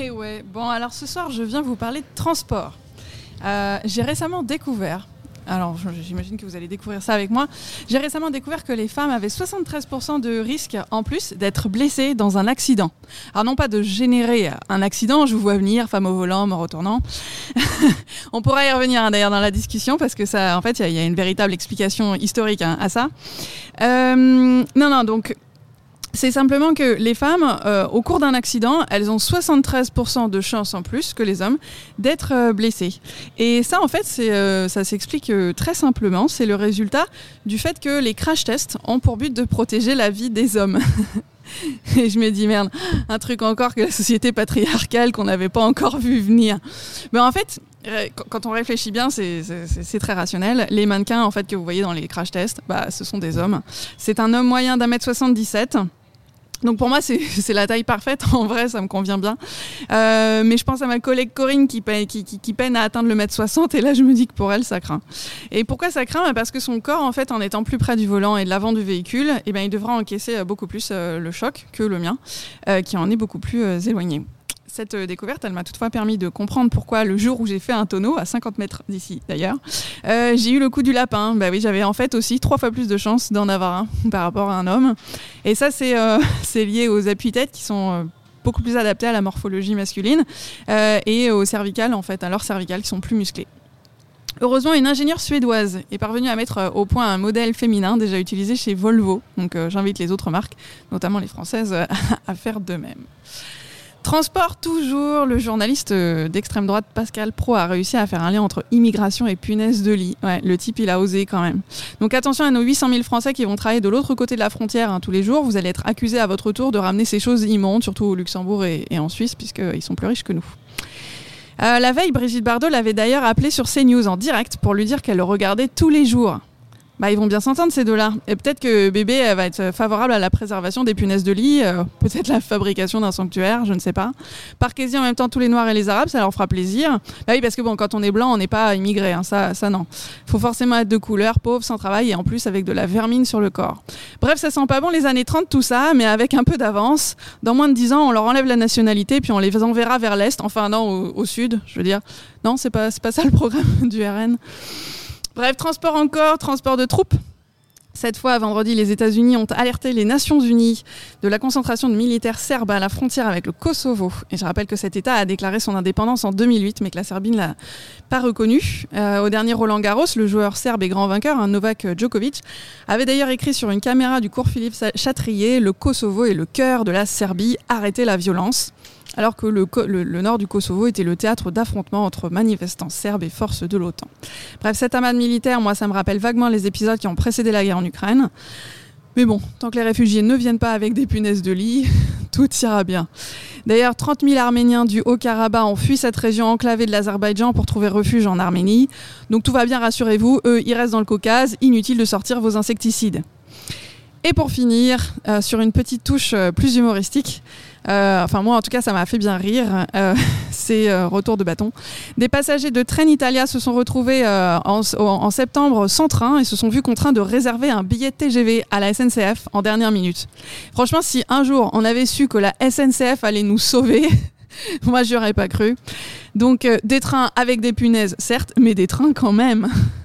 Eh ouais, bon alors ce soir je viens vous parler de transport. Euh, j'ai récemment découvert, alors j'imagine que vous allez découvrir ça avec moi, j'ai récemment découvert que les femmes avaient 73% de risque en plus d'être blessées dans un accident. Alors non pas de générer un accident, je vous vois venir, femme au volant, mort au tournant. On pourra y revenir hein, d'ailleurs dans la discussion parce que ça, en fait, il y, a une véritable explication historique hein, à ça. Euh, non, non, donc c'est simplement que les femmes, euh, au cours d'un accident, elles ont 73% de chances en plus que les hommes d'être euh, blessées. Et ça, en fait, euh, ça s'explique très simplement. C'est le résultat du fait que les crash tests ont pour but de protéger la vie des hommes. Et je me dis, merde, un truc encore que la société patriarcale qu'on n'avait pas encore vu venir. Mais en fait, quand on réfléchit bien, c'est très rationnel. Les mannequins, en fait, que vous voyez dans les crash tests, bah, ce sont des hommes. C'est un homme moyen d'un mètre 77 donc pour moi, c'est la taille parfaite. En vrai, ça me convient bien. Euh, mais je pense à ma collègue Corinne qui peine, à atteindre le mètre 60. Et là, je me dis que pour elle, ça craint. Et pourquoi ça craint? Bah, Parce que son corps, en fait, en étant plus près du volant et de l'avant du véhicule, eh ben, il devra encaisser euh, beaucoup plus euh, le choc que le mien, qui en est beaucoup plus éloigné. Cette euh, découverte, elle m'a toutefois permis de comprendre pourquoi le jour où j'ai fait un tonneau, à 50 mètres d'ici d'ailleurs, euh, j'ai eu le coup du lapin. Bah oui, j'avais en fait aussi trois fois plus de chances d'en avoir un par rapport à un homme. Et ça, c'est euh, lié aux appuis-têtes qui sont beaucoup plus adaptés à la morphologie masculine et aux cervicales, en fait, à leurs cervicales qui sont plus musclées. Heureusement, une ingénieure suédoise est parvenue à mettre au point un modèle féminin déjà utilisé chez Volvo. Donc j'invite les autres marques, notamment les françaises, à faire de même. Transport toujours, le journaliste euh, d'extrême droite Pascal Pro a réussi à faire un lien entre immigration et punaise de lit. Ouais, le type, il a osé quand même. Donc attention à nos 800 000 Français qui vont travailler de l'autre côté de la frontière hein, tous les jours. Vous allez être accusés à votre tour de ramener ces choses immondes, surtout au Luxembourg et, en Suisse, puisqu'ils sont plus riches que nous. Euh, la veille, Brigitte Bardot l'avait d'ailleurs appelé sur CNews en direct pour lui dire qu'elle le regardait tous les jours. Bah, ils vont bien s'entendre ces deux-là. Et peut-être que bébé va être favorable à la préservation des punaises de lit, euh, peut-être la fabrication d'un sanctuaire, je ne sais pas. Parquez-y en même temps tous les Noirs et les Arabes, ça leur fera plaisir. Bah oui, parce que bon, quand on est blanc, on n'est pas immigré, hein, ça, ça non. Faut forcément être de couleur, pauvre, sans travail et en plus avec de la vermine sur le corps. Bref, ça sent pas bon les années 30, tout ça, mais avec un peu d'avance. Dans moins de 10 ans, on leur enlève la nationalité, puis on les enverra vers l'Est, enfin non, au, au sud, je veux dire. Non, c'est pas, pas ça le programme du RN. Bref, transport encore, transport de troupes. Cette fois, vendredi, les États-Unis ont alerté les Nations Unies de la concentration de militaires serbes à la frontière avec le Kosovo. Et je rappelle que cet État a déclaré son indépendance en 2008, mais que la Serbie ne l'a pas reconnu. Euh, au dernier Roland Garros, le joueur serbe et grand vainqueur, hein, Novak Djokovic, avait d'ailleurs écrit sur une caméra du cours Philippe Chatrier Le Kosovo est le cœur de la Serbie, arrêtez la violence alors que le, nord du Kosovo était le théâtre d'affrontements entre manifestants serbes et forces de l'OTAN. Bref, cette amade militaire, moi, ça me rappelle vaguement les épisodes qui ont précédé la guerre Ukraine. Mais bon, tant que les réfugiés ne viennent pas avec des punaises de lit, tout ira bien. D'ailleurs, 30 000 Arméniens du Haut-Karabakh ont fui cette région enclavée de l'Azerbaïdjan pour trouver refuge en Arménie. Donc tout va bien, rassurez-vous, eux, ils restent dans le Caucase, inutile de sortir vos insecticides. Et pour finir, euh, sur une petite touche euh, plus humoristique, euh, enfin moi en tout cas ça m'a fait bien rire, c'est retour de bâton. Des passagers de Train Italia se sont retrouvés en, septembre sans train et se sont vus contraints de réserver un billet TGV à la SNCF en dernière minute. Franchement si un jour on avait su que la SNCF allait nous sauver, moi j'y aurais pas cru. Donc des trains avec des punaises certes, mais des trains quand même.